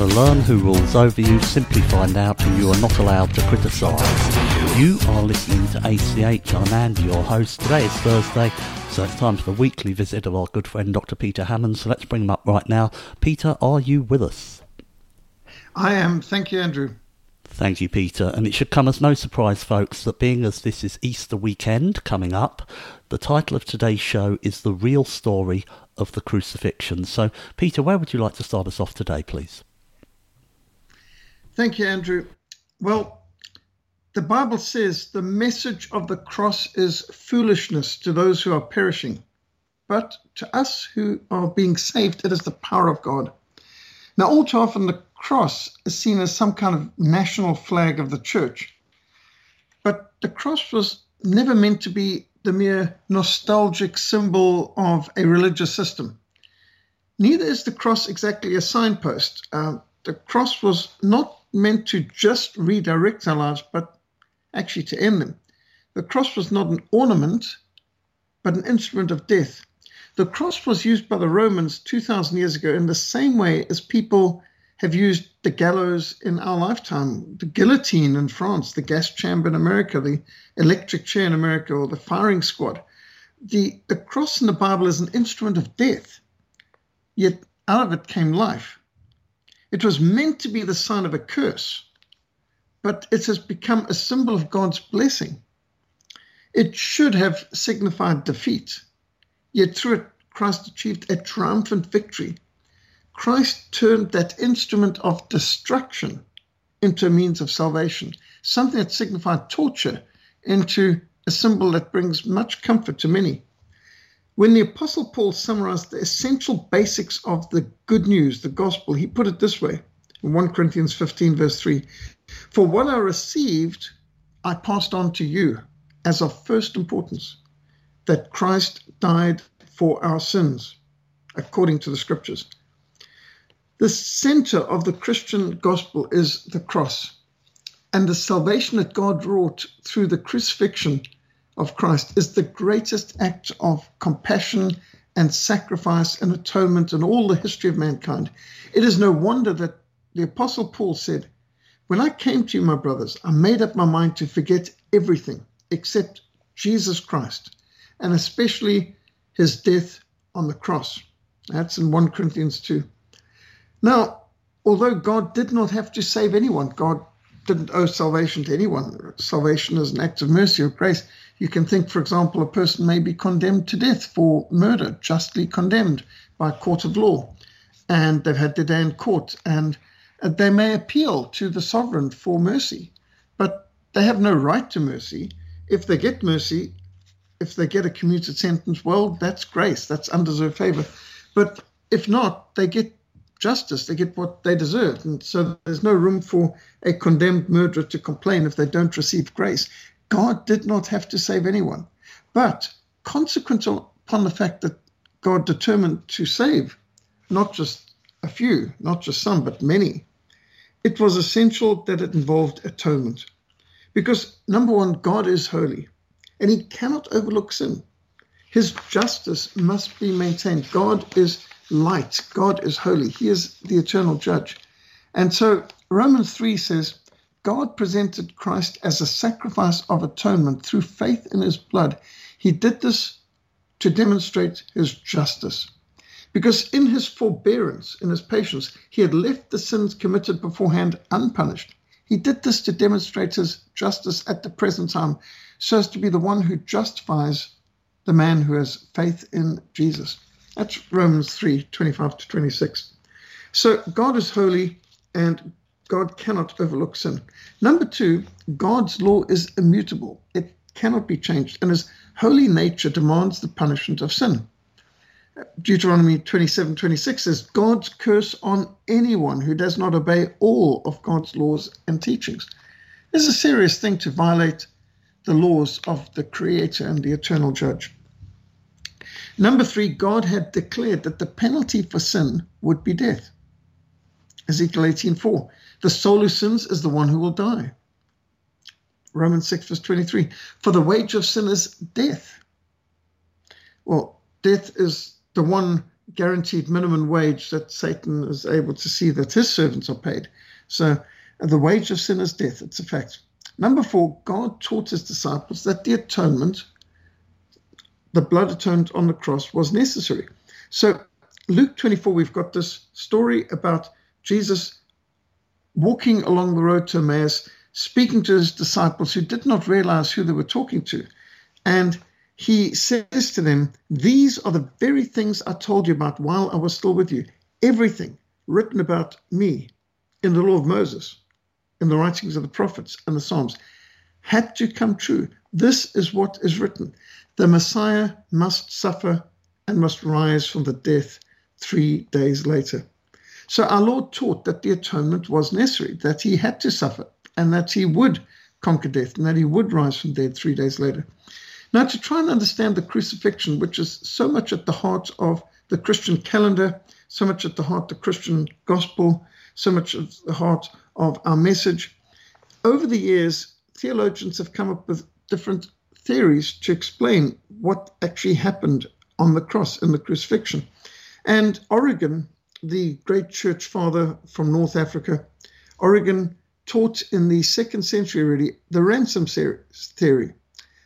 To learn who rules over you, simply find out who you are not allowed to criticise. You are listening to ACH. I'm Andy, your host. Today is Thursday, so it's time for the weekly visit of our good friend Dr. Peter Hammond. So let's bring him up right now. Peter, are you with us? I am. Thank you, Andrew. Thank you, Peter. And it should come as no surprise, folks, that being as this is Easter weekend coming up, the title of today's show is The Real Story of the Crucifixion. So, Peter, where would you like to start us off today, please? Thank you, Andrew. Well, the Bible says the message of the cross is foolishness to those who are perishing, but to us who are being saved, it is the power of God. Now, all too often, the cross is seen as some kind of national flag of the church, but the cross was never meant to be the mere nostalgic symbol of a religious system. Neither is the cross exactly a signpost. Uh, the cross was not meant to just redirect our lives, but actually to end them. The cross was not an ornament, but an instrument of death. The cross was used by the Romans 2,000 years ago in the same way as people have used the gallows in our lifetime the guillotine in France, the gas chamber in America, the electric chair in America, or the firing squad. The, the cross in the Bible is an instrument of death, yet out of it came life. It was meant to be the sign of a curse, but it has become a symbol of God's blessing. It should have signified defeat, yet through it, Christ achieved a triumphant victory. Christ turned that instrument of destruction into a means of salvation, something that signified torture into a symbol that brings much comfort to many. When the Apostle Paul summarized the essential basics of the good news, the gospel, he put it this way in 1 Corinthians 15, verse 3 For what I received, I passed on to you as of first importance that Christ died for our sins, according to the scriptures. The center of the Christian gospel is the cross and the salvation that God wrought through the crucifixion of Christ is the greatest act of compassion and sacrifice and atonement in all the history of mankind. It is no wonder that the Apostle Paul said, When I came to you, my brothers, I made up my mind to forget everything except Jesus Christ, and especially his death on the cross. That's in 1 Corinthians 2. Now, although God did not have to save anyone, God didn't owe salvation to anyone. Salvation is an act of mercy or grace. You can think, for example, a person may be condemned to death for murder, justly condemned by a court of law, and they've had their day in court, and uh, they may appeal to the sovereign for mercy, but they have no right to mercy. If they get mercy, if they get a commuted sentence, well, that's grace, that's undeserved favor. But if not, they get justice, they get what they deserve. And so there's no room for a condemned murderer to complain if they don't receive grace. God did not have to save anyone. But consequent upon the fact that God determined to save not just a few, not just some, but many, it was essential that it involved atonement. Because number one, God is holy and he cannot overlook sin. His justice must be maintained. God is light, God is holy, he is the eternal judge. And so Romans 3 says, God presented Christ as a sacrifice of atonement through faith in his blood. He did this to demonstrate his justice. Because in his forbearance, in his patience, he had left the sins committed beforehand unpunished. He did this to demonstrate his justice at the present time, so as to be the one who justifies the man who has faith in Jesus. That's Romans 3 25 to 26. So God is holy and God cannot overlook sin. Number two, God's law is immutable, it cannot be changed, and his holy nature demands the punishment of sin. Deuteronomy 27 26 says, God's curse on anyone who does not obey all of God's laws and teachings. Is a serious thing to violate the laws of the Creator and the eternal judge. Number three, God had declared that the penalty for sin would be death. Ezekiel 18:4. The soul who sins is the one who will die. Romans 6, verse 23. For the wage of sin is death. Well, death is the one guaranteed minimum wage that Satan is able to see that his servants are paid. So uh, the wage of sin is death. It's a fact. Number four, God taught his disciples that the atonement the blood atonement on the cross was necessary. So, Luke 24, we've got this story about Jesus walking along the road to Emmaus, speaking to his disciples who did not realize who they were talking to. And he says to them, These are the very things I told you about while I was still with you. Everything written about me in the law of Moses, in the writings of the prophets and the Psalms, had to come true. This is what is written. The Messiah must suffer and must rise from the death three days later. So our Lord taught that the atonement was necessary, that he had to suffer, and that he would conquer death, and that he would rise from dead three days later. Now, to try and understand the crucifixion, which is so much at the heart of the Christian calendar, so much at the heart of the Christian gospel, so much at the heart of our message, over the years, theologians have come up with different theories to explain what actually happened on the cross in the crucifixion. And Origen, the great church father from North Africa, Origen taught in the second century really the ransom theory.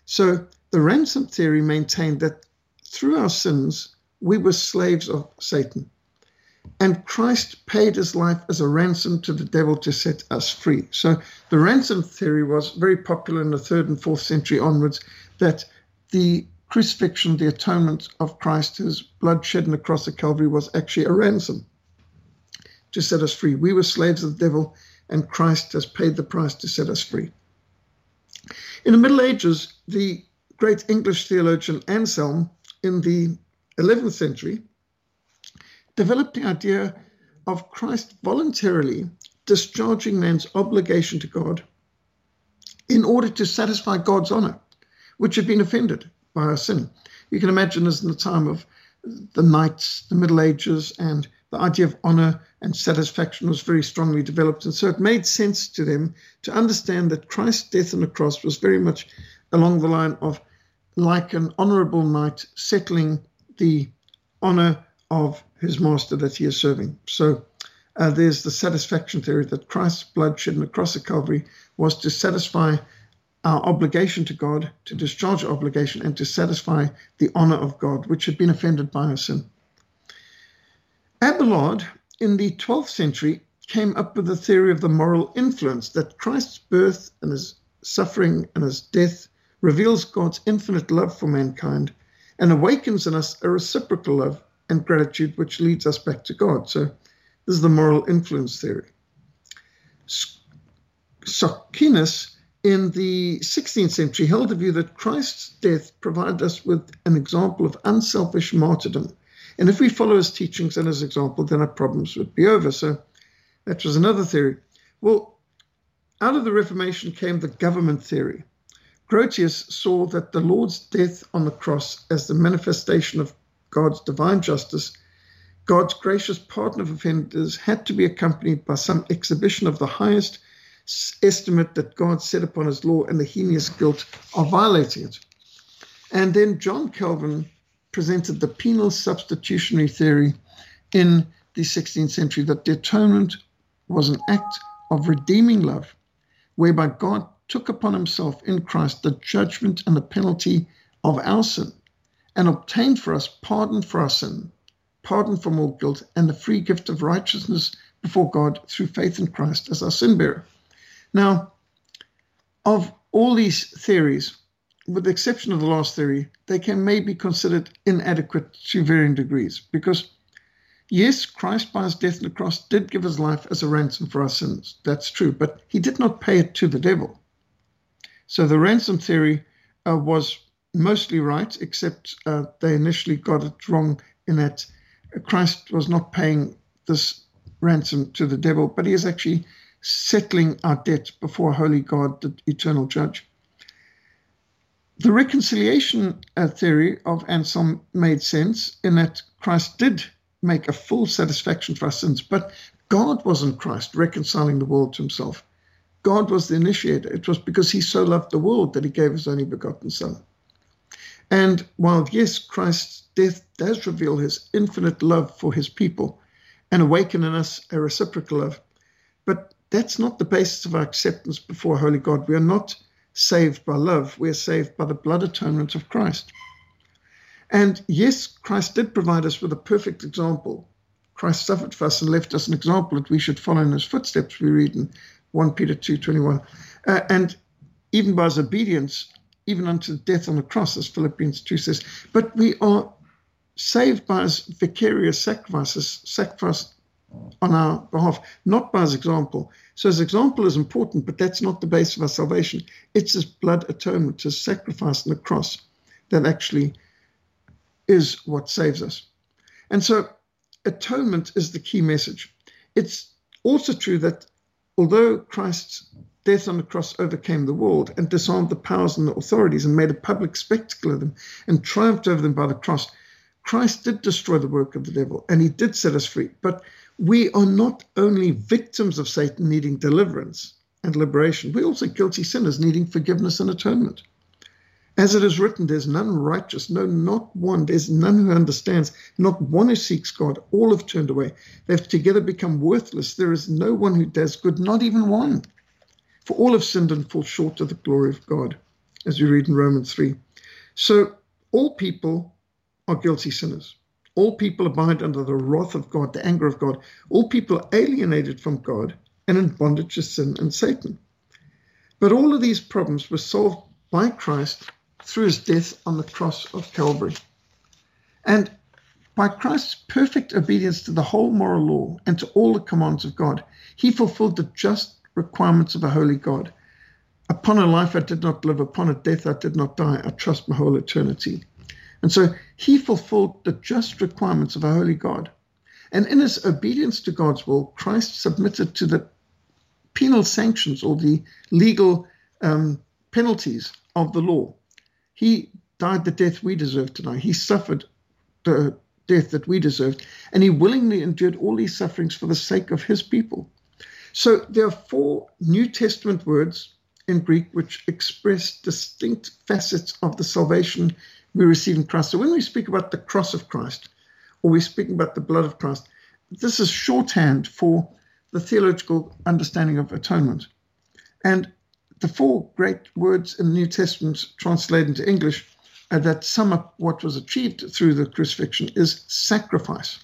So the ransom theory maintained that through our sins, we were slaves of Satan. And Christ paid his life as a ransom to the devil to set us free. So the ransom theory was very popular in the third and fourth century onwards that the crucifixion, the atonement of Christ, his blood shed on the cross of Calvary, was actually a ransom to set us free. We were slaves of the devil, and Christ has paid the price to set us free. In the Middle Ages, the great English theologian Anselm in the 11th century developed the idea of Christ voluntarily discharging man's obligation to God in order to satisfy God's honor, which had been offended by our sin. You can imagine this in the time of the knights, the Middle Ages, and the idea of honor and satisfaction was very strongly developed. And so it made sense to them to understand that Christ's death on the cross was very much along the line of like an honorable knight settling the honor of his master that he is serving. So uh, there's the satisfaction theory that Christ's blood shed on the cross of Calvary was to satisfy our obligation to God, to discharge our obligation, and to satisfy the honor of God, which had been offended by our sin. Abelard, in the 12th century, came up with the theory of the moral influence that Christ's birth and his suffering and his death reveals God's infinite love for mankind and awakens in us a reciprocal love and gratitude, which leads us back to God. So, this is the moral influence theory. Socinus in the 16th century held the view that Christ's death provided us with an example of unselfish martyrdom. And if we follow his teachings and his example, then our problems would be over. So that was another theory. Well, out of the Reformation came the government theory. Grotius saw that the Lord's death on the cross as the manifestation of God's divine justice, God's gracious pardon of offenders had to be accompanied by some exhibition of the highest estimate that God set upon his law and the heinous guilt of violating it. And then John Calvin presented the penal substitutionary theory in the 16th century that the atonement was an act of redeeming love whereby God took upon himself in Christ the judgment and the penalty of our sin and obtained for us pardon for our sin, pardon from all guilt, and the free gift of righteousness before God through faith in Christ as our sin bearer. Now, of all these theories, with the exception of the last theory, they can maybe be considered inadequate to varying degrees because, yes, Christ by his death on the cross did give his life as a ransom for our sins. That's true, but he did not pay it to the devil. So the ransom theory uh, was mostly right, except uh, they initially got it wrong in that Christ was not paying this ransom to the devil, but he is actually settling our debt before holy God, the eternal judge. The reconciliation uh, theory of Anselm made sense in that Christ did make a full satisfaction for our sins, but God was in Christ reconciling the world to himself. God was the initiator. It was because he so loved the world that he gave his only begotten Son. And while, yes, Christ's death does reveal his infinite love for his people and awaken in us a reciprocal love, but that's not the basis of our acceptance before Holy God. We are not saved by love, we are saved by the blood atonement of Christ. And yes, Christ did provide us with a perfect example. Christ suffered for us and left us an example that we should follow in his footsteps, we read in 1 Peter 2.21. Uh, and even by his obedience, even unto death on the cross, as Philippians 2 says. But we are saved by his vicarious sacrifices, sacrifice on our behalf, not by his example. So his example is important, but that's not the base of our salvation. It's his blood atonement, his sacrifice on the cross that actually is what saves us. And so atonement is the key message. It's also true that although Christ's death on the cross overcame the world and disarmed the powers and the authorities and made a public spectacle of them and triumphed over them by the cross, Christ did destroy the work of the devil and he did set us free. But we are not only victims of Satan needing deliverance and liberation, we're also guilty sinners needing forgiveness and atonement. As it is written, there's none righteous, no, not one. There's none who understands, not one who seeks God. All have turned away. They've together become worthless. There is no one who does good, not even one. For all have sinned and fall short of the glory of God, as we read in Romans 3. So all people are guilty sinners. All people abide under the wrath of God, the anger of God. All people are alienated from God and in bondage to sin and Satan. But all of these problems were solved by Christ through his death on the cross of Calvary. And by Christ's perfect obedience to the whole moral law and to all the commands of God, he fulfilled the just requirements of a holy God. Upon a life I did not live, upon a death I did not die, I trust my whole eternity. And so he fulfilled the just requirements of a holy God. And in his obedience to God's will, Christ submitted to the penal sanctions or the legal um, penalties of the law. He died the death we deserve to die. He suffered the death that we deserved, and he willingly endured all these sufferings for the sake of his people. So there are four New Testament words in Greek which express distinct facets of the salvation we receive in Christ. So when we speak about the cross of Christ, or we speak about the blood of Christ, this is shorthand for the theological understanding of atonement. And the four great words in the New Testament translated into English uh, that sum up what was achieved through the crucifixion is sacrifice,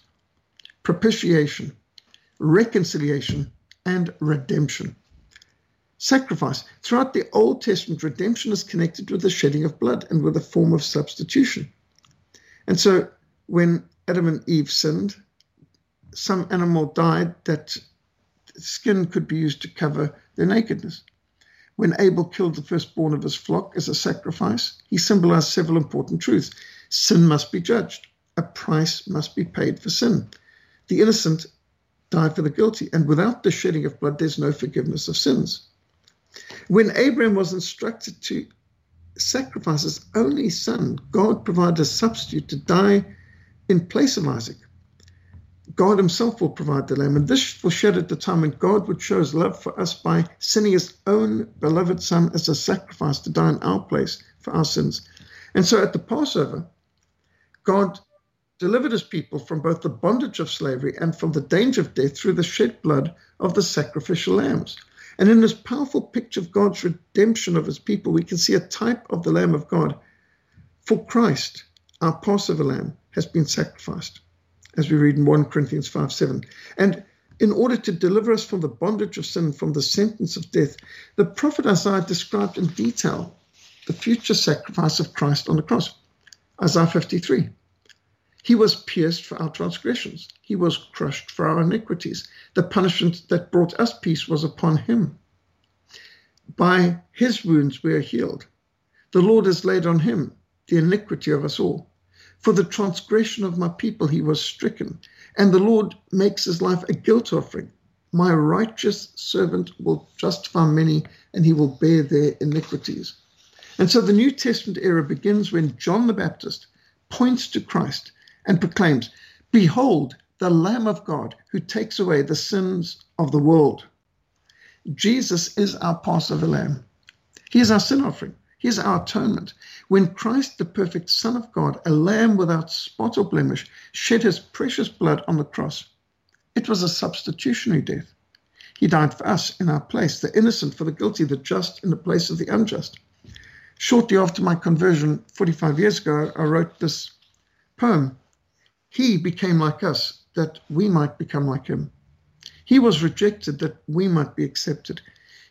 propitiation, reconciliation, and redemption. Sacrifice. Throughout the Old Testament, redemption is connected with the shedding of blood and with a form of substitution. And so when Adam and Eve sinned, some animal died that skin could be used to cover their nakedness. When Abel killed the firstborn of his flock as a sacrifice, he symbolized several important truths. Sin must be judged, a price must be paid for sin. The innocent die for the guilty, and without the shedding of blood, there's no forgiveness of sins. When Abraham was instructed to sacrifice his only son, God provided a substitute to die in place of Isaac. God himself will provide the lamb. And this foreshadowed the time when God would show his love for us by sending his own beloved son as a sacrifice to die in our place for our sins. And so at the Passover, God delivered his people from both the bondage of slavery and from the danger of death through the shed blood of the sacrificial lambs. And in this powerful picture of God's redemption of his people, we can see a type of the Lamb of God. For Christ, our Passover lamb, has been sacrificed, as we read in 1 Corinthians 5 7. And in order to deliver us from the bondage of sin, from the sentence of death, the prophet Isaiah described in detail the future sacrifice of Christ on the cross. Isaiah 53. He was pierced for our transgressions, he was crushed for our iniquities. The punishment that brought us peace was upon him. By his wounds we are healed. The Lord has laid on him the iniquity of us all. For the transgression of my people he was stricken, and the Lord makes his life a guilt offering. My righteous servant will justify many, and he will bear their iniquities. And so the New Testament era begins when John the Baptist points to Christ and proclaims, Behold, the Lamb of God who takes away the sins of the world. Jesus is our Passover lamb. He is our sin offering. He is our atonement. When Christ, the perfect Son of God, a lamb without spot or blemish, shed his precious blood on the cross, it was a substitutionary death. He died for us in our place, the innocent for the guilty, the just in the place of the unjust. Shortly after my conversion, 45 years ago, I wrote this poem he became like us that we might become like him. He was rejected that we might be accepted.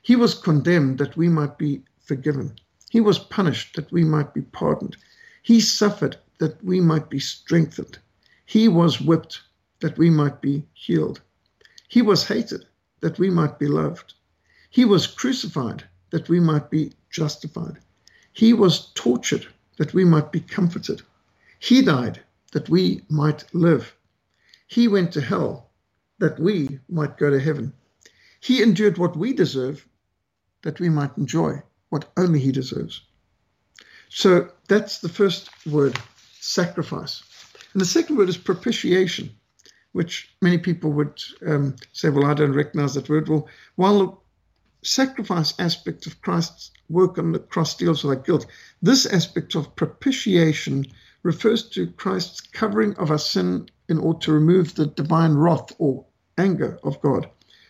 He was condemned that we might be forgiven. He was punished that we might be pardoned. He suffered that we might be strengthened. He was whipped that we might be healed. He was hated that we might be loved. He was crucified that we might be justified. He was tortured that we might be comforted. He died that we might live. He went to hell that we might go to heaven. He endured what we deserve that we might enjoy what only He deserves. So that's the first word, sacrifice. And the second word is propitiation, which many people would um, say, well, I don't recognize that word. Well, while the sacrifice aspect of Christ's work on the cross deals with our guilt, this aspect of propitiation refers to Christ's covering of our sin in order to remove the divine wrath or anger of God,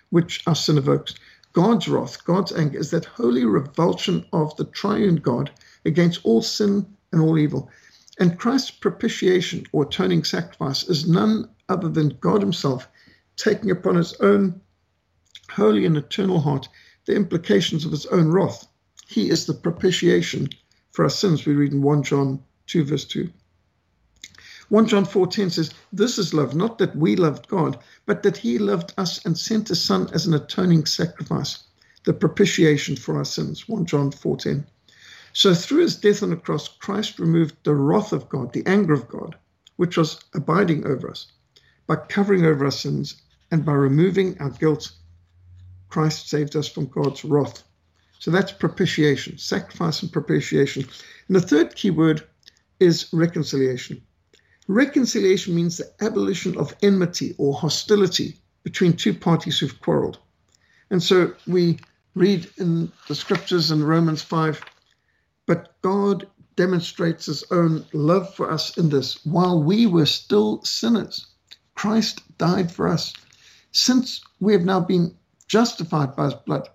which our sin evokes. God's wrath, God's anger, is that holy revulsion of the triune God against all sin and all evil. And Christ's propitiation or atoning sacrifice is none other than God Himself taking upon His own holy and eternal heart the implications of His own wrath. He is the propitiation for our sins, we read in 1 John 2, verse 2. 1 John 4:10 says, This is love, not that we loved God, but that He loved us and sent His Son as an atoning sacrifice, the propitiation for our sins. 1 John 4:10. So through his death on the cross, Christ removed the wrath of God, the anger of God, which was abiding over us. By covering over our sins and by removing our guilt, Christ saved us from God's wrath. So that's propitiation, sacrifice and propitiation. And the third key word is reconciliation. Reconciliation means the abolition of enmity or hostility between two parties who've quarreled. And so we read in the scriptures in Romans 5 but God demonstrates his own love for us in this while we were still sinners, Christ died for us. Since we have now been justified by his blood,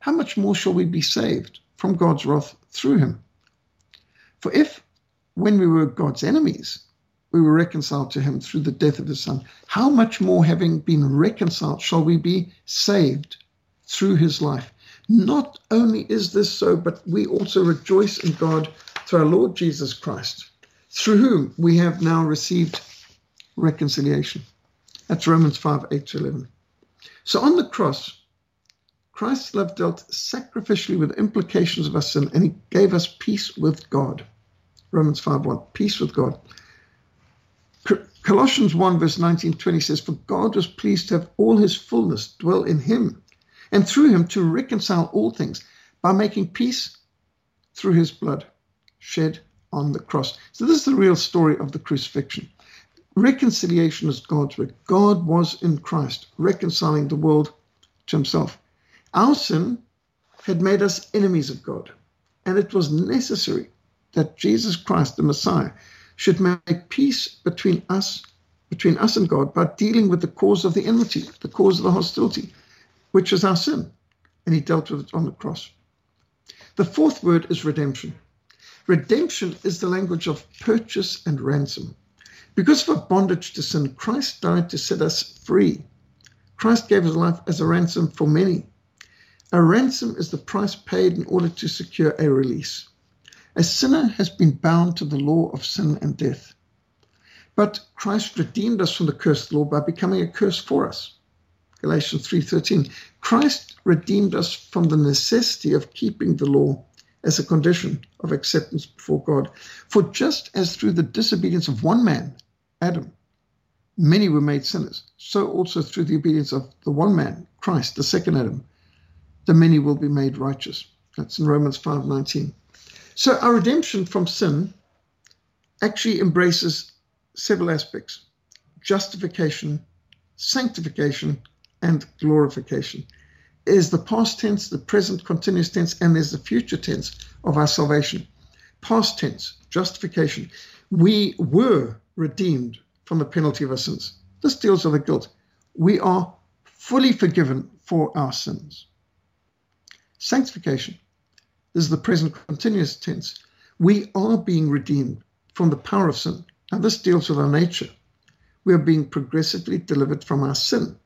how much more shall we be saved from God's wrath through him? For if, when we were God's enemies, we were reconciled to him through the death of his son. How much more, having been reconciled, shall we be saved through his life? Not only is this so, but we also rejoice in God through our Lord Jesus Christ, through whom we have now received reconciliation. That's Romans 5 8 to 11. So on the cross, Christ's love dealt sacrificially with implications of our sin, and he gave us peace with God. Romans 5 1, peace with God. Colossians 1, verse 19 20 says, For God was pleased to have all his fullness dwell in him, and through him to reconcile all things by making peace through his blood shed on the cross. So, this is the real story of the crucifixion. Reconciliation is God's work. God was in Christ, reconciling the world to himself. Our sin had made us enemies of God, and it was necessary that Jesus Christ, the Messiah, should make peace between us, between us and God, by dealing with the cause of the enmity, the cause of the hostility, which is our sin. and he dealt with it on the cross. The fourth word is redemption. Redemption is the language of purchase and ransom. Because of our bondage to sin, Christ died to set us free. Christ gave his life as a ransom for many. A ransom is the price paid in order to secure a release. A sinner has been bound to the law of sin and death. But Christ redeemed us from the cursed law by becoming a curse for us. Galatians 3:13. Christ redeemed us from the necessity of keeping the law as a condition of acceptance before God. For just as through the disobedience of one man, Adam, many were made sinners, so also through the obedience of the one man, Christ, the second Adam, the many will be made righteous. That's in Romans 5:19. So our redemption from sin actually embraces several aspects justification, sanctification, and glorification. Is the past tense, the present continuous tense, and there's the future tense of our salvation. Past tense, justification. We were redeemed from the penalty of our sins. This deals with the guilt. We are fully forgiven for our sins. Sanctification. This is the present continuous tense. We are being redeemed from the power of sin. Now, this deals with our nature. We are being progressively delivered from our sin.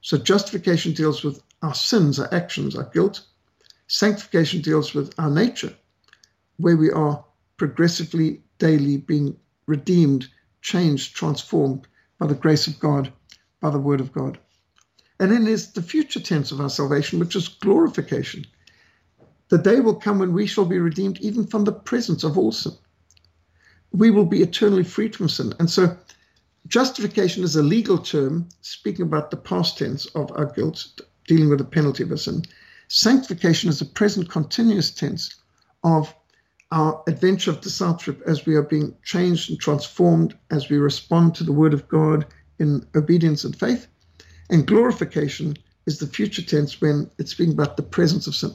So, justification deals with our sins, our actions, our guilt. Sanctification deals with our nature, where we are progressively, daily being redeemed, changed, transformed by the grace of God, by the word of God. And then there's the future tense of our salvation, which is glorification. The day will come when we shall be redeemed even from the presence of all sin. We will be eternally freed from sin. And so, justification is a legal term speaking about the past tense of our guilt, dealing with the penalty of our sin. Sanctification is a present continuous tense of our adventure of discipleship as we are being changed and transformed as we respond to the word of God in obedience and faith. And glorification is the future tense when it's speaking about the presence of sin.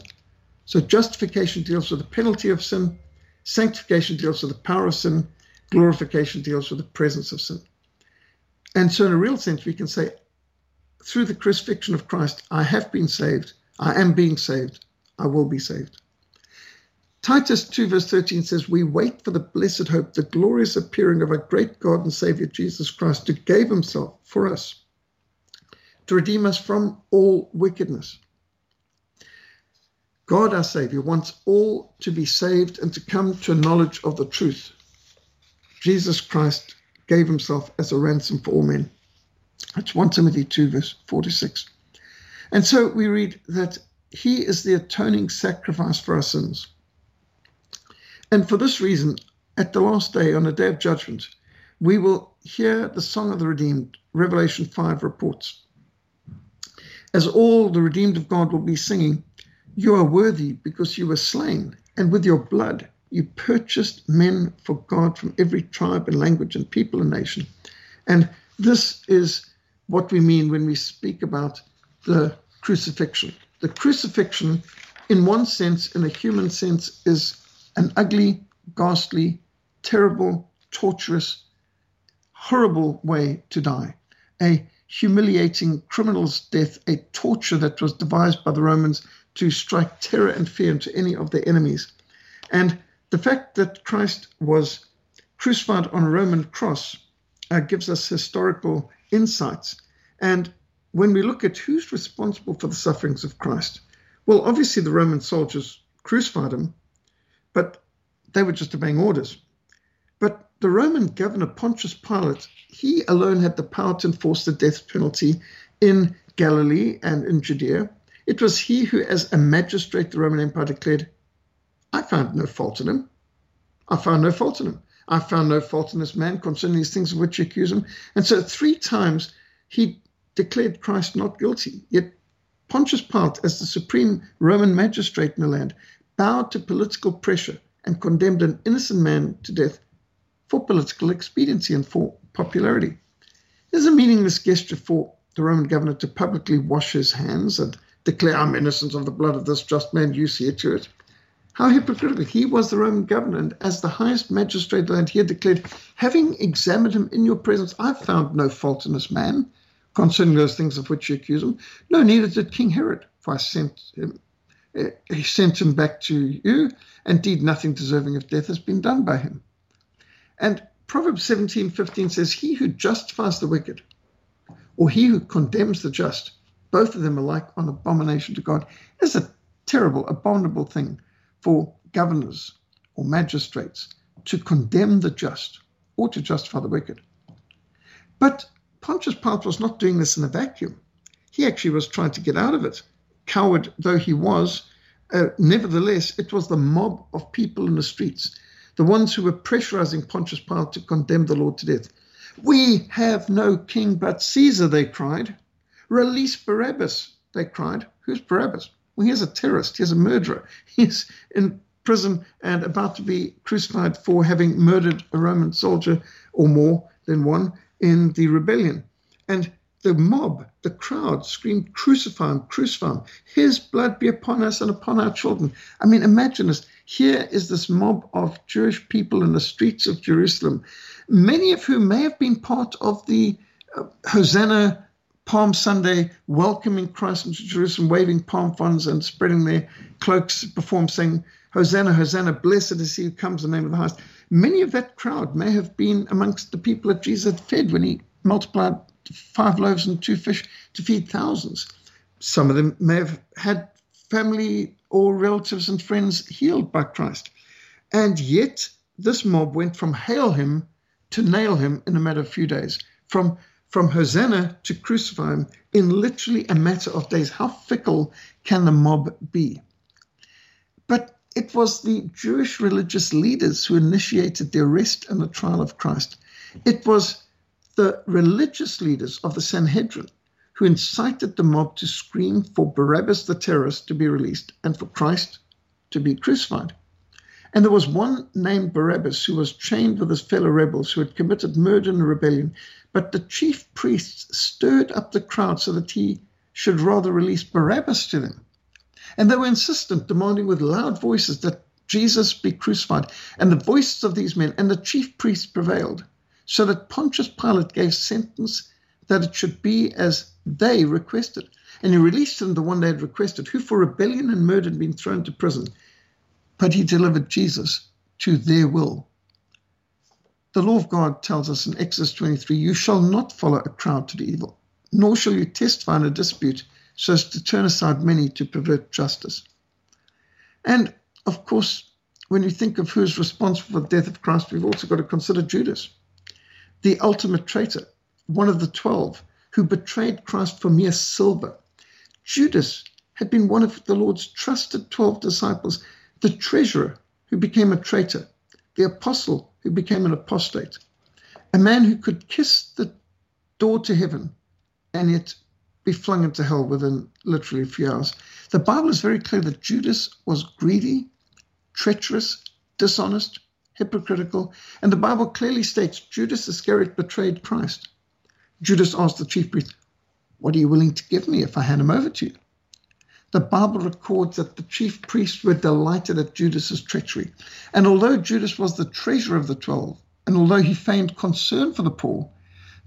So justification deals with the penalty of sin, sanctification deals with the power of sin, glorification deals with the presence of sin. And so, in a real sense, we can say, through the crucifixion of Christ, I have been saved, I am being saved, I will be saved. Titus 2, verse 13 says, We wait for the blessed hope, the glorious appearing of our great God and Savior Jesus Christ, who gave himself for us to redeem us from all wickedness God, our Savior, wants all to be saved and to come to a knowledge of the truth. Jesus Christ gave himself as a ransom for all men. That's 1 Timothy 2, verse 46. And so we read that he is the atoning sacrifice for our sins. And for this reason, at the last day, on the day of judgment, we will hear the song of the redeemed, Revelation 5 reports. As all the redeemed of God will be singing, you are worthy because you were slain, and with your blood you purchased men for God from every tribe and language and people and nation. And this is what we mean when we speak about the crucifixion. The crucifixion, in one sense, in a human sense, is an ugly, ghastly, terrible, torturous, horrible way to die. A humiliating criminal's death, a torture that was devised by the Romans to strike terror and fear into any of their enemies. And the fact that Christ was crucified on a Roman cross uh, gives us historical insights. And when we look at who's responsible for the sufferings of Christ, well, obviously the Roman soldiers crucified him, but they were just obeying orders. But the Roman governor Pontius Pilate, he alone had the power to enforce the death penalty in Galilee and in Judea. It was he who, as a magistrate, the Roman Empire declared, I found no fault in him. I found no fault in him. I found no fault in this man concerning these things of which you accuse him. And so three times he declared Christ not guilty. Yet Pontius Pilate, as the supreme Roman magistrate in the land, bowed to political pressure and condemned an innocent man to death for political expediency and for popularity. It is a meaningless gesture for the Roman governor to publicly wash his hands and declare, I'm innocent of the blood of this just man, you see it to it. How hypocritical. He was the Roman governor, and as the highest magistrate of the land, he had declared, having examined him in your presence, I found no fault in this man. concerning those things of which you accuse him. No, neither did King Herod, for I sent him, eh, he sent him back to you. Indeed, nothing deserving of death has been done by him. And Proverbs 17, 15 says, He who justifies the wicked, or he who condemns the just, both of them alike on abomination to God, is a terrible, abominable thing for governors or magistrates to condemn the just or to justify the wicked. But Pontius Pilate was not doing this in a vacuum. He actually was trying to get out of it. Coward though he was, uh, nevertheless, it was the mob of people in the streets, the ones who were pressurizing Pontius Pilate to condemn the Lord to death. We have no king but Caesar, they cried. Release Barabbas, they cried. Who's Barabbas? Well, he's a terrorist, he's a murderer. He's in prison and about to be crucified for having murdered a Roman soldier or more than one in the rebellion. And the mob, the crowd screamed, Crucify him, crucify him. His blood be upon us and upon our children. I mean, imagine this. Here is this mob of Jewish people in the streets of Jerusalem, many of whom may have been part of the uh, Hosanna Palm Sunday, welcoming Christ into Jerusalem, waving palm fronds and spreading their cloaks him, saying, Hosanna, Hosanna, blessed is he who comes in the name of the highest. Many of that crowd may have been amongst the people that Jesus fed when he multiplied five loaves and two fish to feed thousands. Some of them may have had family or relatives and friends healed by Christ. And yet, this mob went from hail him to nail him in a matter of a few days, from from Hosanna to crucify him in literally a matter of days. How fickle can the mob be? But it was the Jewish religious leaders who initiated the arrest and the trial of Christ. It was the religious leaders of the Sanhedrin who incited the mob to scream for Barabbas the terrorist to be released and for Christ to be crucified. And there was one named Barabbas who was chained with his fellow rebels who had committed murder and rebellion. But the chief priests stirred up the crowd so that he should rather release Barabbas to them. And they were insistent, demanding with loud voices that Jesus be crucified. And the voices of these men and the chief priests prevailed, so that Pontius Pilate gave sentence that it should be as they requested. And he released them the one they had requested, who for rebellion and murder had been thrown to prison but he delivered Jesus to their will. The law of God tells us in Exodus 23 You shall not follow a crowd to the evil, nor shall you testify in a dispute so as to turn aside many to pervert justice. And of course, when you think of who is responsible for the death of Christ, we've also got to consider Judas, the ultimate traitor, one of the twelve, who betrayed Christ for mere silver. Judas had been one of the Lord's trusted 12 disciples the treasurer who became a traitor, the apostle who became an apostate, a man who could kiss the door to heaven and yet be flung into hell within literally a few hours. The Bible is very clear that Judas was greedy, treacherous, dishonest, hypocritical, and the Bible clearly states Judas Iscariot betrayed Christ. Judas asked the chief priest, What are you willing to give me if I hand him over to you? The Bible records that the chief priests were delighted at Judas's treachery. And although Judas was the treasurer of the twelve, and although he feigned concern for the poor,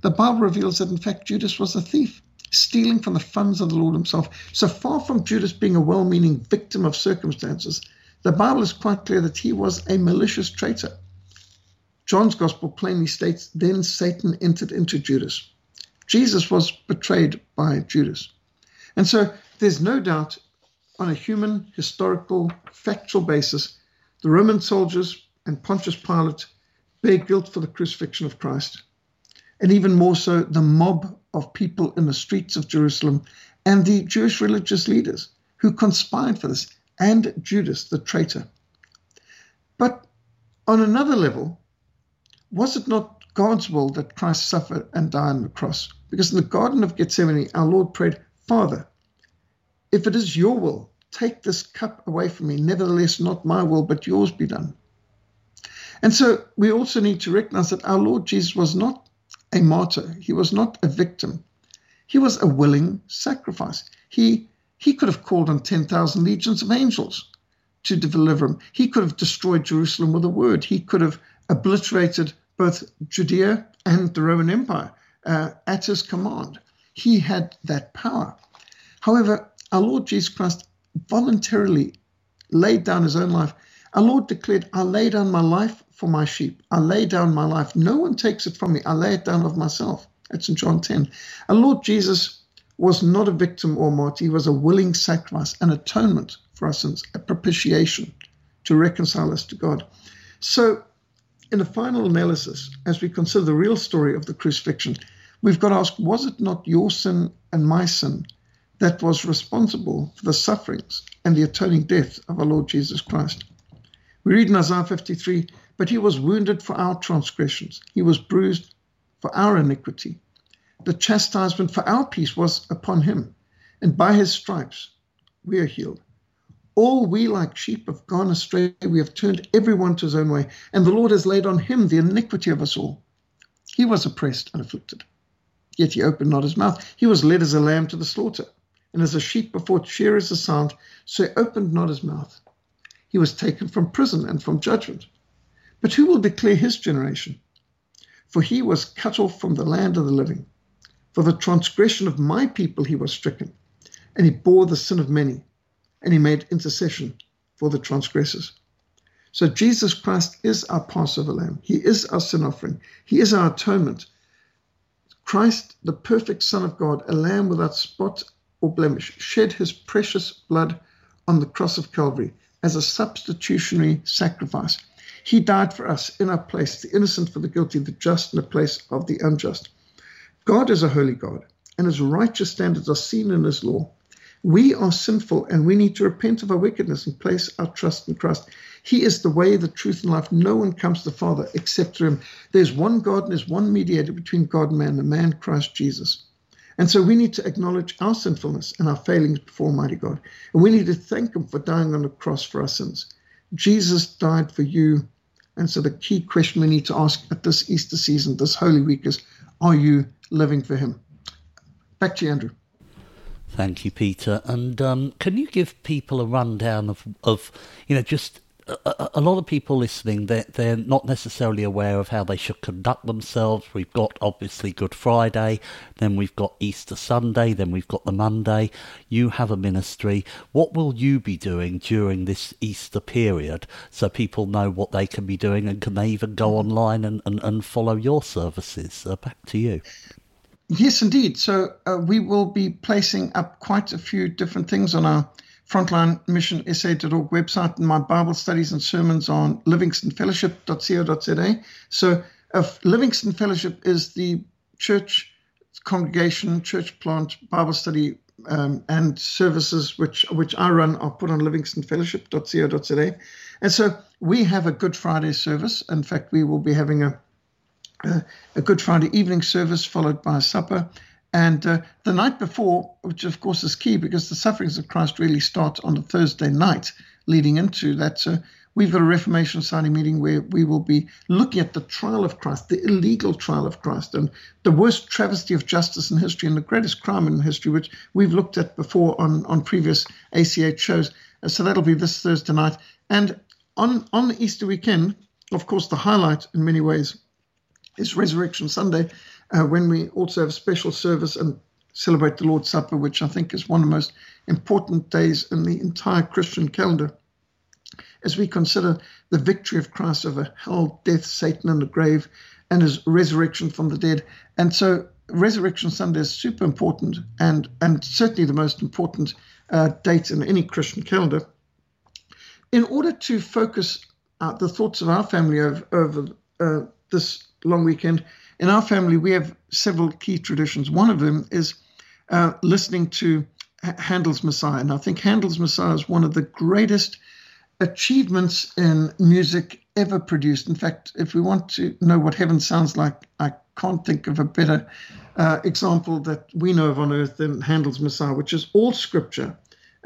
the Bible reveals that in fact Judas was a thief, stealing from the funds of the Lord himself. So far from Judas being a well meaning victim of circumstances, the Bible is quite clear that he was a malicious traitor. John's gospel plainly states, Then Satan entered into Judas. Jesus was betrayed by Judas. And so there's no doubt, on a human, historical, factual basis, the Roman soldiers and Pontius Pilate bear guilt for the crucifixion of Christ. And even more so, the mob of people in the streets of Jerusalem and the Jewish religious leaders who conspired for this, and Judas, the traitor. But on another level, was it not God's will that Christ suffer and die on the cross? Because in the Garden of Gethsemane, our Lord prayed, Father, if it is your will, take this cup away from me. Nevertheless, not my will, but yours be done. And so we also need to recognize that our Lord Jesus was not a martyr, he was not a victim. He was a willing sacrifice. He, he could have called on 10,000 legions of angels to deliver him. He could have destroyed Jerusalem with a word. He could have obliterated both Judea and the Roman Empire uh, at his command. he had that power. However, our Lord Jesus Christ voluntarily laid down his own life. Our Lord declared, I lay down my life for my sheep. I lay down my life. No one takes it from me. I lay it down of myself. That's in John 10. Our Lord Jesus was not a victim or martyr. He was a willing sacrifice, an atonement for our sins, a propitiation to reconcile us to God. So, in the final analysis, as we consider the real story of the crucifixion, we've got to ask was it not your sin and my sin that was responsible for the sufferings and the atoning death of our Lord Jesus Christ? We read in Isaiah 53 But he was wounded for our transgressions, he was bruised for our iniquity. The chastisement for our peace was upon him, and by his stripes we are healed. All we like sheep have gone astray. We have turned everyone to his own way, and the Lord has laid on him the iniquity of us all. He was oppressed and afflicted, yet he opened not his mouth. He was led as a lamb to the slaughter, and as a sheep before shearers is sound, so opened not his mouth. He was taken from prison and from judgment. But who will declare his generation? For he was cut off from the land of the living. For the transgression of my people he was stricken, and he bore the sin of many, and he made intercession for the transgressors. So Jesus Christ is our Passover lamb. He is our sin offering. He is our atonement. Christ, the perfect Son of God, a lamb without spot or blemish, shed his precious blood on the cross of Calvary as a substitutionary sacrifice. He died for us in our place, the innocent for the guilty, the just in the place of the unjust. God is a holy God, and his righteous standards are seen in his law. We are sinful and we need to repent of our wickedness and place our trust in Christ. He is the way, the truth, and life. No one comes to the Father except through him. There's one God and there's one mediator between God and man, the man Christ Jesus. And so we need to acknowledge our sinfulness and our failings before Almighty God. And we need to thank Him for dying on the cross for our sins. Jesus died for you. And so the key question we need to ask at this Easter season, this Holy Week, is Are you living for Him? Back to you, Andrew. Thank you, Peter. And um, can you give people a rundown of, of you know, just a, lot of people listening, they're, they're not necessarily aware of how they should conduct themselves. We've got obviously Good Friday, then we've got Easter Sunday, then we've got the Monday. You have a ministry. What will you be doing during this Easter period so people know what they can be doing and can they even go online and, and, and follow your services? Uh, back to you. Yes, indeed. So uh, we will be placing up quite a few different things on our Frontline Mission SA.org website and my Bible studies and sermons on livingstonefellowship.co.za. So, if Livingstone Fellowship is the church congregation, church plant, Bible study, um, and services which which I run are put on livingstonefellowship.co.za. And so we have a Good Friday service. In fact, we will be having a a, a Good Friday evening service followed by supper. And uh, the night before, which of course is key because the sufferings of Christ really start on the Thursday night leading into that. So we've got a Reformation Society meeting where we will be looking at the trial of Christ, the illegal trial of Christ, and the worst travesty of justice in history and the greatest crime in history, which we've looked at before on, on previous ACH shows. Uh, so that'll be this Thursday night. And on, on Easter weekend, of course, the highlight in many ways is Resurrection Sunday uh, when we also have special service and celebrate the Lord's Supper, which I think is one of the most important days in the entire Christian calendar. As we consider the victory of Christ over hell, death, Satan, and the grave, and his resurrection from the dead. And so, Resurrection Sunday is super important and, and certainly the most important uh, date in any Christian calendar. In order to focus uh, the thoughts of our family over, over uh, this long weekend, in our family, we have several key traditions. One of them is uh, listening to Handel's Messiah. And I think Handel's Messiah is one of the greatest achievements in music ever produced. In fact, if we want to know what heaven sounds like, I can't think of a better uh, example that we know of on earth than Handel's Messiah, which is all scripture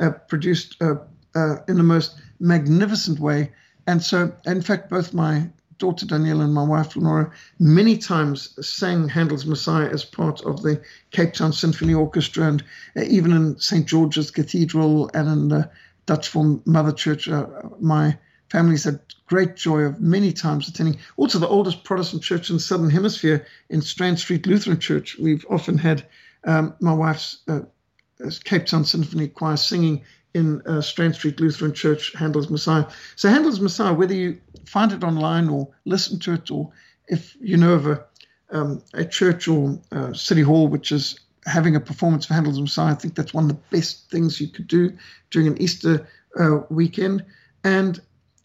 uh, produced uh, uh in the most magnificent way. And so, in fact, both my daughter Danielle and my wife Lenora many times sang Handel's Messiah as part of the Cape Town Symphony Orchestra and uh, even in St. George's Cathedral and in the Dutch Reformed Mother Church. Uh, my family's had great joy of many times attending. Also, the oldest Protestant church in the Southern Hemisphere in Strand Street Lutheran Church, we've often had um, my wife's uh, Cape Town Symphony Choir singing in uh, Strand Street Lutheran Church, Handel's Messiah. So Handel's Messiah, whether you find it online or listen to it, or if you know of a, um, a church or uh, city hall which is having a performance of Handel's Messiah, I think that's one of the best things you could do during an Easter uh, weekend. And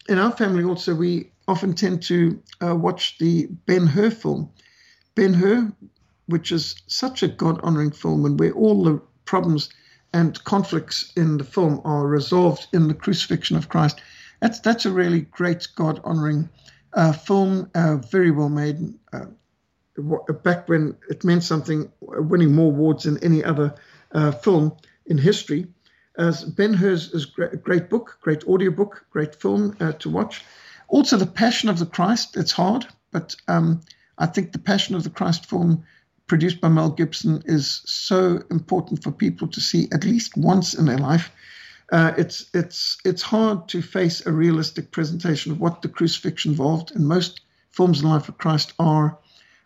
in our family also, we often tend to uh, watch the Ben Hur film. Ben Hur, which is such a God honoring film, and where all the problems and conflicts in the film are resolved in the crucifixion of Christ. That's that's a really great God honoring uh, film, uh, very well made. Uh, back when it meant something, winning more awards than any other uh, film in history. Ben Hur's is a great book, great audiobook, great film uh, to watch. Also, The Passion of the Christ. It's hard, but um, I think the Passion of the Christ film produced by Mel Gibson is so important for people to see at least once in their life. Uh, it's it's it's hard to face a realistic presentation of what the crucifixion involved, and most films in the life of Christ are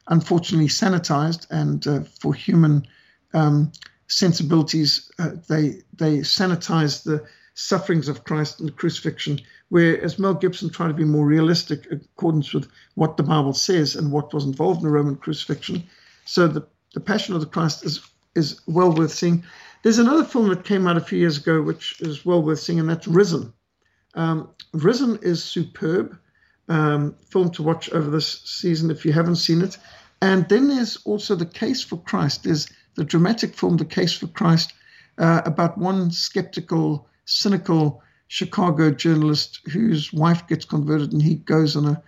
unfortunately sanitized, and uh, for human um, sensibilities, uh, they they sanitize the sufferings of Christ and the crucifixion. Whereas Mel Gibson tried to be more realistic, in accordance with what the Bible says and what was involved in the Roman crucifixion. So the, the Passion of the Christ is is well worth seeing. There's another film that came out a few years ago which is well worth seeing, and that's Risen. Um, Risen is superb um, film to watch over this season if you haven't seen it. And then there's also The Case for Christ. There's the dramatic film The Case for Christ uh, about one skeptical, cynical Chicago journalist whose wife gets converted and he goes on a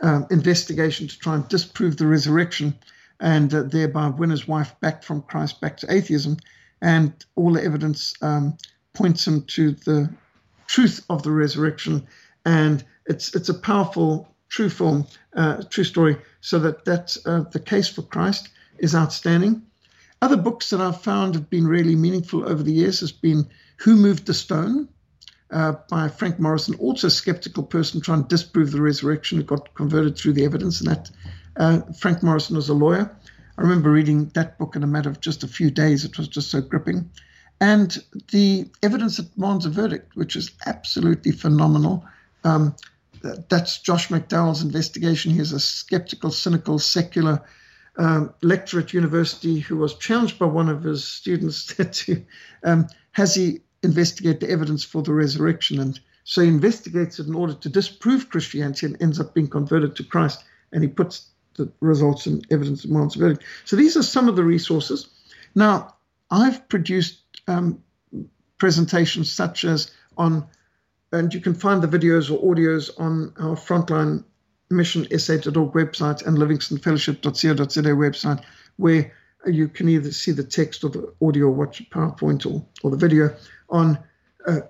um, investigation to try and disprove the resurrection and uh, thereby win his wife back from Christ back to atheism. And all the evidence um, points him to the truth of the resurrection. And it's it's a powerful, true film, uh, true story. So that that uh, the case for Christ is outstanding. Other books that I've found have been really meaningful over the years has been Who Moved the Stone uh, by Frank Morison, also a skeptical person trying to disprove the resurrection who got converted through the evidence, and that uh, Frank Morison was a lawyer. I remember reading that book in a matter of just a few days. It was just so gripping. And the evidence that demands a verdict, which is absolutely phenomenal. Um, that's Josh McDowell's investigation. He's a skeptical, cynical, secular um, lecturer at university who was challenged by one of his students to um, has he investigate the evidence for the resurrection? And so he investigates it in order to disprove Christianity and ends up being converted to Christ. And he puts the results in evidence of verdict. So these are some of the resources. Now, I've produced um, presentations such as on, and you can find the videos or audios on our frontline mission sa.org website and livingstonefellowship.co.za website, where you can either see the text or the audio or watch PowerPoint or, or the video on uh,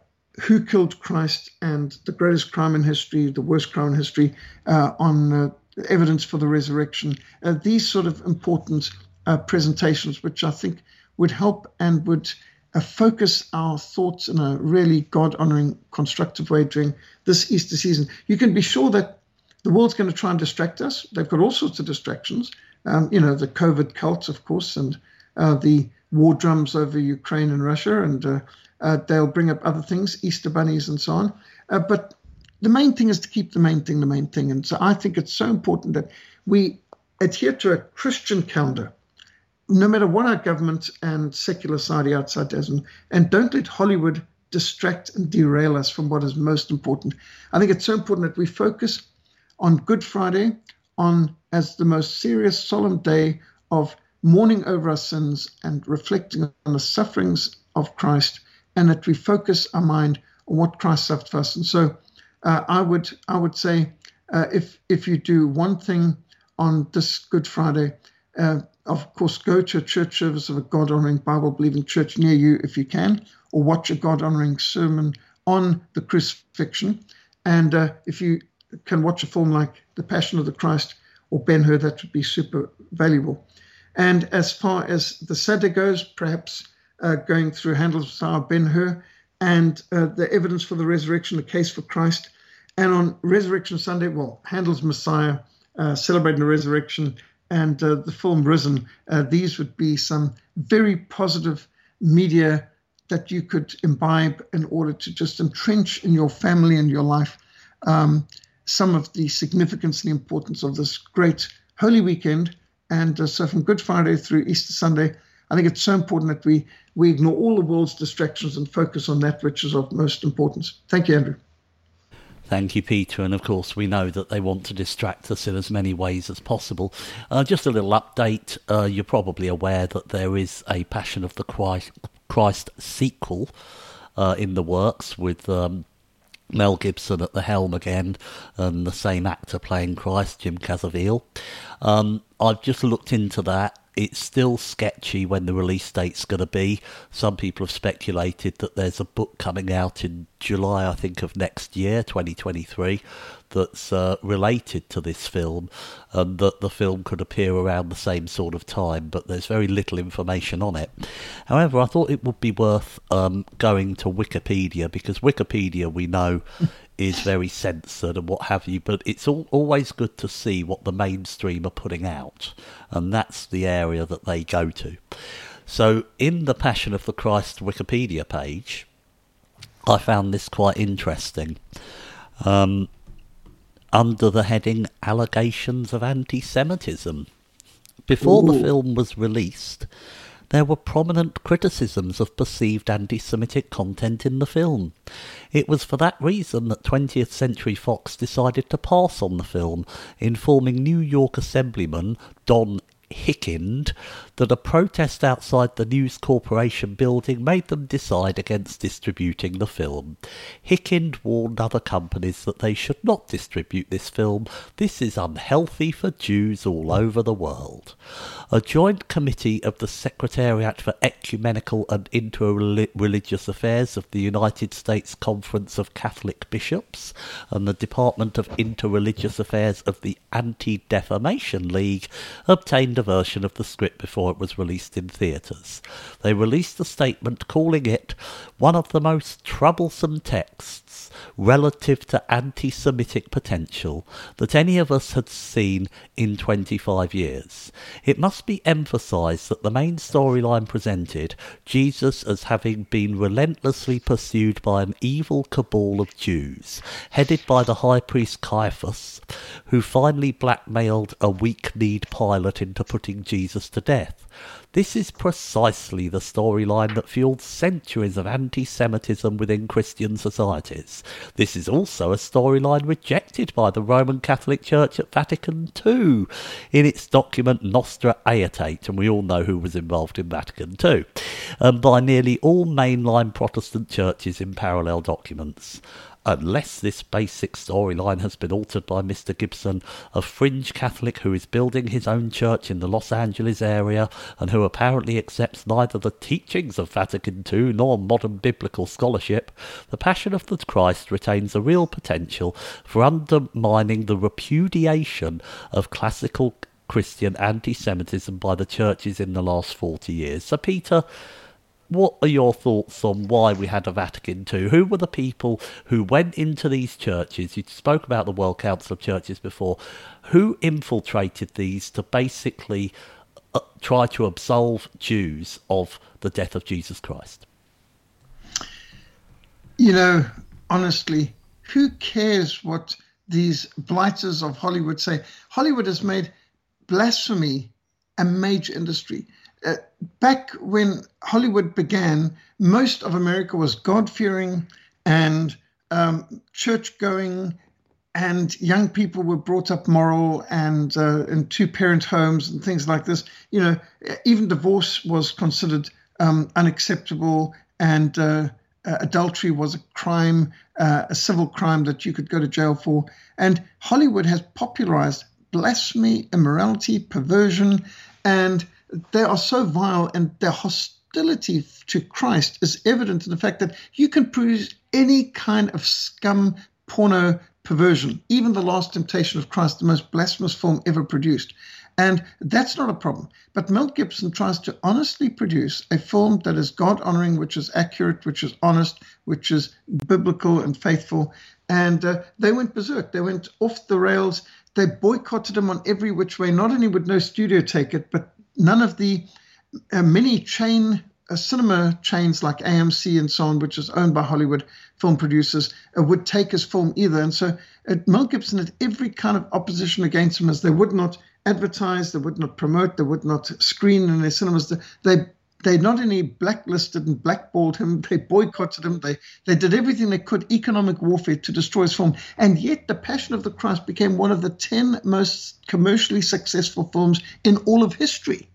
who killed Christ and the greatest crime in history, the worst crime in history, uh, on uh, evidence for the resurrection. Uh, these sort of important uh, presentations, which I think would help and would uh, focus our thoughts in a really God honoring, constructive way during this Easter season. You can be sure that the world's going to try and distract us. They've got all sorts of distractions. Um, you know, the COVID cults, of course, and uh, the war drums over Ukraine and Russia, and uh, uh, they'll bring up other things, Easter bunnies and so on. but the main thing is to keep the main thing the main thing. And so I think it's so important that we adhere to a Christian calendar, no matter what our government and secular society outside does, and, and don't let Hollywood distract and derail us from what is most important. I think it's so important that we focus on Good Friday, on as the most serious, solemn day of mourning over our sins and reflecting on the sufferings of Christ, and that we focus our mind on what Christ suffered for us. And so uh, I would I would say uh, if if you do one thing on this Good Friday, uh, of course, go to a church service of a God honoring Bible believing church near you if you can, or watch a God honoring sermon on the crucifixion. And uh, if you can watch a film like The Passion of the Christ or Ben Hur, that would be super valuable. And as far as the Seder goes, perhaps uh, going through Handel's Messiah, Ben Hur, and uh, the evidence for the resurrection, the case for Christ. And on Resurrection Sunday, well, Handel's Messiah, uh, celebrating the resurrection, and uh, the film Risen, uh, these would be some very positive media that you could imbibe in order to just entrench in your family and your life um, some of the significance and the importance of this great Holy Weekend. And uh, so from Good Friday through Easter Sunday, I think it's so important that we, we ignore all the world's distractions and focus on that which is of most importance. Thank you, Andrew. Thank you, Peter. And of course, we know that they want to distract us in as many ways as possible. Uh, just a little update. Uh, you're probably aware that there is a Passion of the Christ, Christ sequel uh, in the works with um, Mel Gibson at the helm again, and the same actor playing Christ, Jim Caviezel. Um, I've just looked into that. It's still sketchy when the release date's going to be. Some people have speculated that there's a book coming out in July, I think, of next year, 2023, that's uh, related to this film, and that the film could appear around the same sort of time, but there's very little information on it. However, I thought it would be worth um, going to Wikipedia because Wikipedia, we know, is very censored and what have you, but it's all, always good to see what the mainstream are putting out, and that's the area that they go to. So, in the Passion of the Christ Wikipedia page, I found this quite interesting. Um, under the heading Allegations of Anti Semitism. Before Ooh. the film was released, there were prominent criticisms of perceived anti Semitic content in the film. It was for that reason that 20th Century Fox decided to pass on the film, informing New York Assemblyman Dov Hikind that a protest outside the News Corporation building made them decide against distributing the film. Hikind warned other companies that they should not distribute this film. This is unhealthy for Jews all over the world. A joint committee of the Secretariat for Ecumenical and Interreligious Affairs of the United States Conference of Catholic Bishops and the Department of Interreligious Affairs of the Anti Defamation League obtained a version of the script before it was released in theatres. They released a statement calling it one of the most troublesome texts relative to anti Semitic potential that any of us had seen in 25 years. It must be emphasised that the main storyline presented Jesus as having been relentlessly pursued by an evil cabal of Jews, headed by the high priest Caiaphas, who finally blackmailed a weak kneed Pilate into putting Jesus to death. This is precisely the storyline that fueled centuries of anti Semitism within Christian societies. This is also a storyline rejected by the Roman Catholic Church at Vatican II in its document Nostra Aetate, and we all know who was involved in Vatican II, and um, by nearly all mainline Protestant churches in parallel documents unless this basic storyline has been altered by Mr. Gibson, a fringe Catholic who is building his own church in the Los Angeles area and who apparently accepts neither the teachings of Vatican II nor modern biblical scholarship, the Passion of the Christ retains a real potential for undermining the repudiation of classical Christian anti Semitism by the churches in the last 40 years. So, Peter, what are your thoughts on why we had a Vatican II? Who were the people who went into these churches? You spoke about the World Council of Churches before. Who infiltrated these to basically uh, try to absolve Jews of the death of Jesus Christ? You know, honestly, who cares what these blighters of Hollywood say? Hollywood has made blasphemy a major industry uh, back when Hollywood began, most of America was God fearing and um, church going, and young people were brought up moral and uh, in two parent homes and things like this. You know, even divorce was considered um, unacceptable, and uh, uh adultery was a crime, uh, a civil crime that you could go to jail for. And Hollywood has popularized blasphemy, immorality, perversion, and they are so vile and their hostility to Christ is evident in the fact that you can produce any kind of scum porno perversion, even the last temptation of Christ, the most blasphemous film ever produced. And that's not a problem. But Mel Gibson tries to honestly produce a film that is God honoring, which is accurate, which is honest, which is biblical and faithful. And uh, they went berserk. They went off the rails they boycotted him on every which way. Not only would no studio take it, but none of the uh, many chain uh, cinema chains like AMC and so on, which is owned by Hollywood film producers, uh, would take his film either. And so uh, Mel Gibson had every kind of opposition against him as they would not advertise, they would not promote, they would not screen in their cinemas. They they not only blacklisted and blackballed him, they boycotted him, they, they did everything they could, economic warfare, to destroy his film. And yet, The Passion of the Christ became one of the 10 most commercially successful films in all of history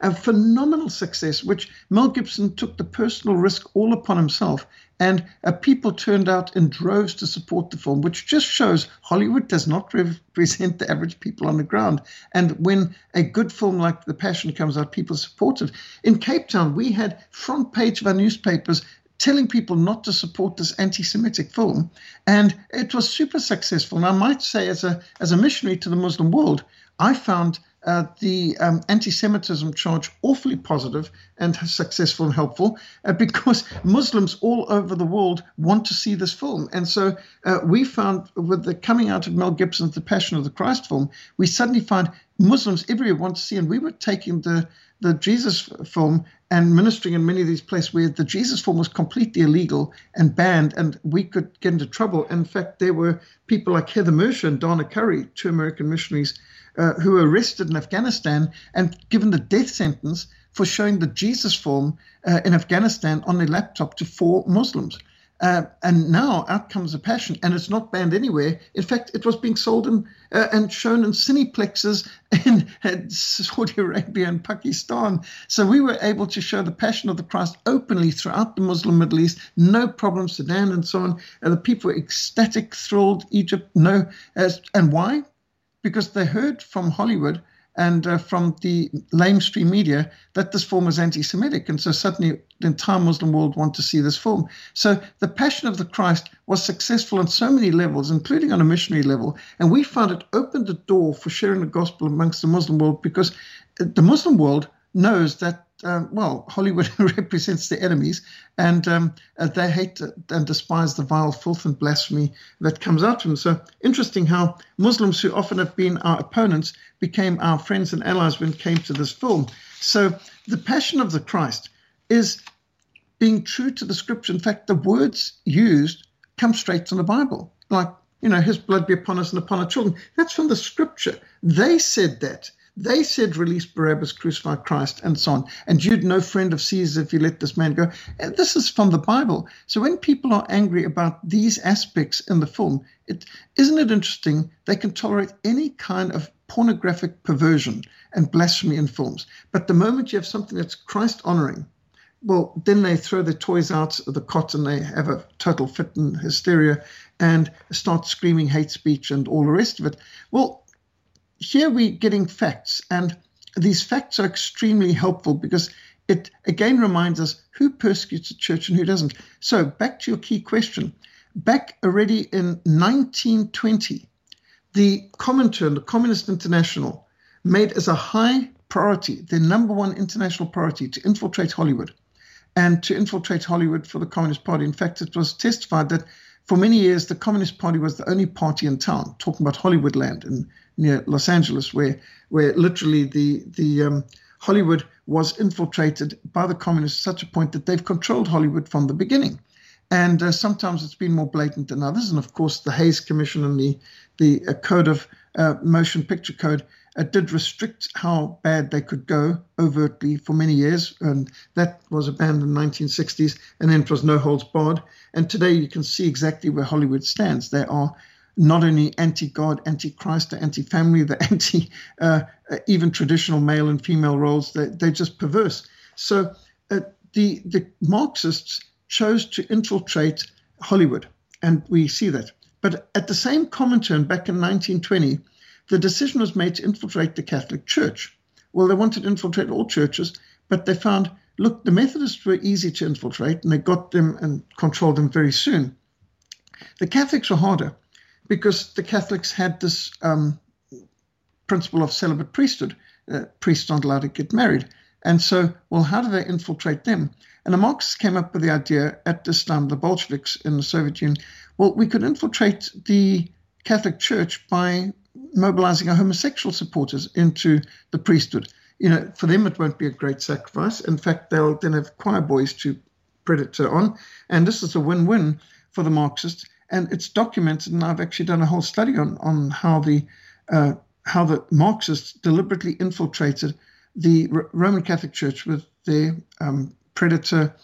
a phenomenal success, which Mel Gibson took the personal risk all upon himself. And uh, people turned out in droves to support the film, which just shows Hollywood does not represent the average people on the ground. And when a good film like The Passion comes out, people support it. In Cape Town, we had front page of our newspapers telling people not to support this anti-Semitic film, and it was super successful. And I might say, as a as a missionary to the Muslim world, I found uh, the um, anti Semitism charge awfully positive and successful and helpful uh, because Muslims all over the world want to see this film. And so uh, we found with the coming out of Mel Gibson's The Passion of the Christ film, we suddenly found Muslims everywhere want to see. And we were taking the, the Jesus film and ministering in many of these places where the Jesus film was completely illegal and banned, and we could get into trouble. In fact, there were people like Heather Mercer and Donna Curry, two American missionaries uh, who were arrested in Afghanistan and given the death sentence for showing the Jesus film uh, in Afghanistan on their laptop to four Muslims. Uh, and now out comes the passion, and it's not banned anywhere. In fact, it was being sold in, uh, and shown in cineplexes in, Saudi Arabia and Pakistan. So we were able to show the passion of the Christ openly throughout the Muslim Middle East, no problem, Sudan and so on. And the people were ecstatic, thrilled, Egypt, no. And why? Because they heard from Hollywood and uh, from the mainstream media that this film was anti Semitic. And so suddenly the entire Muslim world want to see this film. So the Passion of the Christ was successful on so many levels, including on a missionary level. And we found it opened the door for sharing the gospel amongst the Muslim world because the Muslim world knows that um, well, Hollywood represents the enemies, and um, uh, they hate and despise the vile filth and blasphemy that comes out of them. So interesting how Muslims who often have been our opponents became our friends and allies when it came to this film. So the Passion of the Christ is being true to the scripture. In fact, the words used come straight from the Bible, like you know, His blood be upon us and upon our children. That's from the scripture. They said that. They said, release Barabbas, crucify Christ, and so on. And you'd no friend of Caesar if you let this man go. And this is from the Bible. So when people are angry about these aspects in the film, it isn't it interesting? They can tolerate any kind of pornographic perversion and blasphemy in films. But the moment you have something that's Christ honoring, well, then they throw their toys out of the cot and they have a total fit and hysteria and start screaming hate speech and all the rest of it. Well, here we're getting facts, and these facts are extremely helpful because it again reminds us who persecutes the church and who doesn't. So, back to your key question. Back already in 1920, the Comintern, the Communist International, made as a high priority, their number one international priority, to infiltrate Hollywood and to infiltrate Hollywood for the Communist Party. In fact, it was testified that for many years, the Communist Party was the only party in town, talking about Hollywood land in near Los Angeles, where where literally the the um, Hollywood was infiltrated by the communists to such a point that they've controlled Hollywood from the beginning. And uh, sometimes it's been more blatant than others. And of course, the Hays Commission and the the uh, Code of uh, Motion Picture Code uh, did restrict how bad they could go overtly for many years. And that was abandoned in the 1960s. And then it was no holds barred. And today you can see exactly where Hollywood stands. They are not only anti-God, anti-Christ, the anti-family, the anti uh, even traditional male and female roles. They, they're just perverse. So uh, the the Marxists chose to infiltrate Hollywood, and we see that. But at the same Comintern back in 1920, the decision was made to infiltrate the Catholic Church. Well, they wanted to infiltrate all churches, but they found, look, the Methodists were easy to infiltrate, and they got them and controlled them very soon. The Catholics were harder because the Catholics had this um, principle of celibate priesthood. Uh, priests aren't allowed to get married. And so, well, how do they infiltrate them? And the Marxists came up with the idea at this time, the Bolsheviks in the Soviet Union, well, we could infiltrate the Catholic Church by mobilizing our homosexual supporters into the priesthood. You know, for them, it won't be a great sacrifice. In fact, they'll then have choir boys to predator on. And this is a win win for the Marxists. And it's documented, and I've actually done a whole study on, on how the uh, how the Marxists deliberately infiltrated the R- Roman Catholic Church with their um, predator,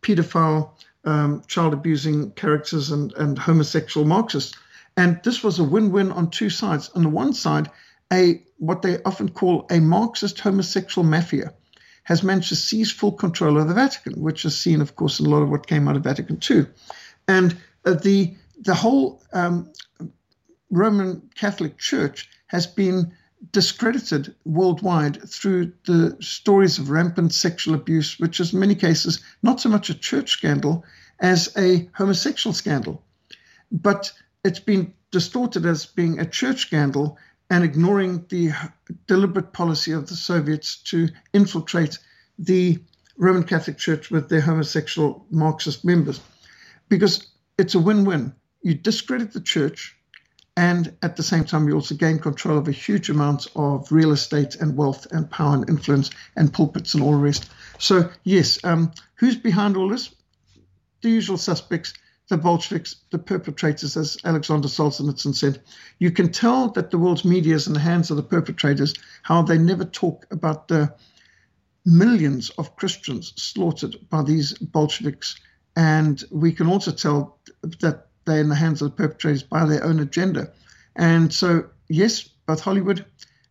pedophile, um, child abusing characters and, and homosexual Marxists. And this was a win win on two sides. On the one side, a what they often call a Marxist homosexual mafia has managed to seize full control of the Vatican, which is seen, of course, in a lot of what came out of Vatican II. And the the whole um, Roman Catholic Church has been discredited worldwide through the stories of rampant sexual abuse, which is in many cases not so much a church scandal as a homosexual scandal. But it's been distorted as being a church scandal and ignoring the deliberate policy of the Soviets to infiltrate the Roman Catholic Church with their homosexual Marxist members. Because it's a win win. You discredit the church, and at the same time, you also gain control of a huge amount of real estate and wealth and power and influence and pulpits and all the rest. So, yes, um, who's behind all this? The usual suspects the Bolsheviks, the perpetrators, as Alexander Solzhenitsyn said. You can tell that the world's media is in the hands of the perpetrators, how they never talk about the millions of Christians slaughtered by these Bolsheviks. And we can also tell that they're in the hands of the perpetrators by their own agenda. And so, yes, both Hollywood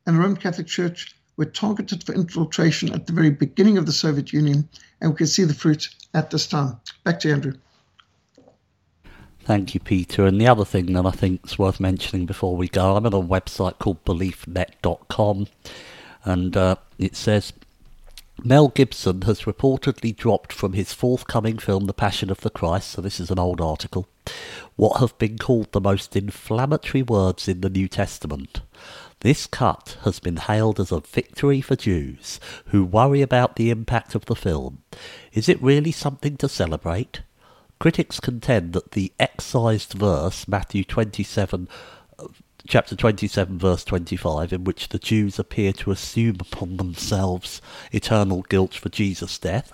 and the Roman Catholic Church were targeted for infiltration at the very beginning of the Soviet Union, and we can see the fruit at this time. Back to Andrew. Thank you, Peter. And the other thing that I think is worth mentioning before we go, I'm at a website called beliefnet.com, and uh, it says Mel Gibson has reportedly dropped from his forthcoming film, The Passion of the Christ, so this is an old article, what have been called the most inflammatory words in the New Testament. This cut has been hailed as a victory for Jews who worry about the impact of the film. Is it really something to celebrate? Critics contend that the excised verse, Matthew 27, chapter 27, verse 25, in which the Jews appear to assume upon themselves eternal guilt for Jesus' death,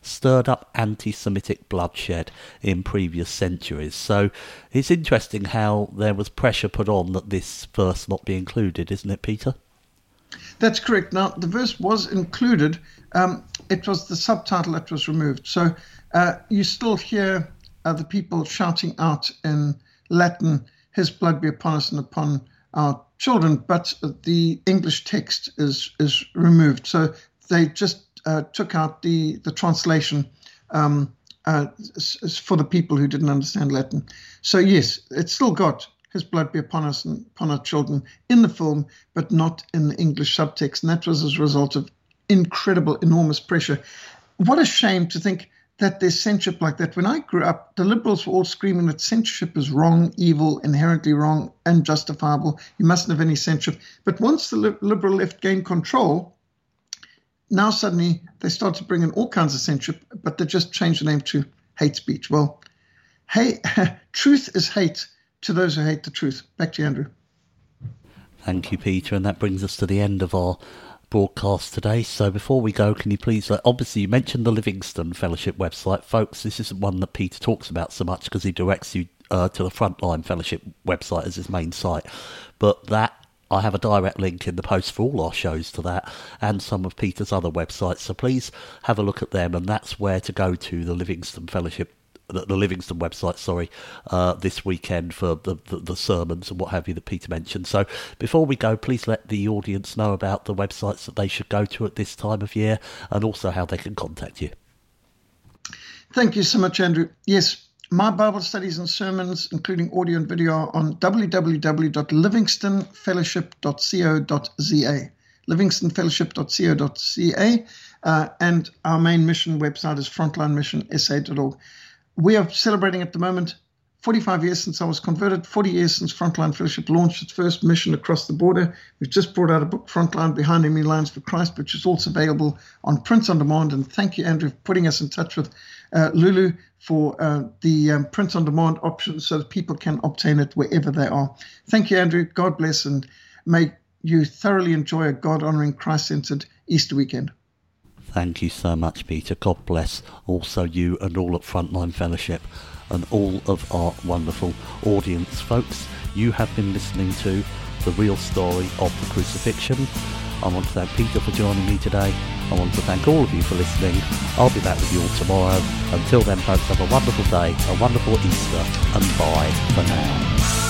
stirred up anti Semitic bloodshed in previous centuries. So it's interesting how there was pressure put on that this verse not be included, isn't it, Peter? That's correct. Now, the verse was included, um, it was the subtitle that was removed. So uh, you still hear uh, the people shouting out in Latin, His blood be upon us and upon our children, but the English text is, is removed. So they just uh, took out the, the translation um, uh, for the people who didn't understand Latin. So, yes, it's still got his blood be upon us and upon our children in the film, but not in the English subtext. And that was as a result of incredible, enormous pressure. What a shame to think that there's censorship like that. When I grew up, the liberals were all screaming that censorship is wrong, evil, inherently wrong, unjustifiable. You mustn't have any censorship. But once the liberal left gained control, now suddenly they start to bring in all kinds of censorship, but they just changed the name to hate speech. Well, hey, truth is hate to those who hate the truth. Back to you, Andrew. Thank you, Peter. And that brings us to the end of our broadcast today. So before we go, can you please, uh, obviously, you mentioned the Livingstone Fellowship website. Folks, this isn't one that Peter talks about so much because he directs you uh, to the Frontline Fellowship website as his main site. But that I have a direct link in the post for all our shows to that and some of Peter's other websites. So please have a look at them, and that's where to go to the Livingstone Fellowship the, the Livingstone website, sorry, uh, this weekend for the, the, the, sermons and what have you that Peter mentioned. So before we go, please let the audience know about the websites that they should go to at this time of year and also how they can contact you. Thank you so much, Andrew. Yes, my Bible studies and sermons, including audio and video, are on www.livingstonefellowship.co.za. livingstonefellowship.co.za. Uh, and our main mission website is frontlinemissionsa.org we are celebrating at the moment 45 years since I was converted, 40 years since Frontline Fellowship launched its first mission across the border. We've just brought out a book, Frontline Behind Enemy Lines for Christ, which is also available on print on demand. And thank you, Andrew, for putting us in touch with uh, Lulu for uh, the um, print on demand option so that people can obtain it wherever they are. Thank you, Andrew. God bless, and may you thoroughly enjoy a God honoring, Christ centered Easter weekend. Thank you so much, Peter. God bless also you and all at Frontline Fellowship and all of our wonderful audience. Folks, you have been listening to The Real Story of the Crucifixion. I want to thank Peter for joining me today. I want to thank all of you for listening. I'll be back with you all tomorrow. Until then, folks, have a wonderful day, a wonderful Easter, and bye for now.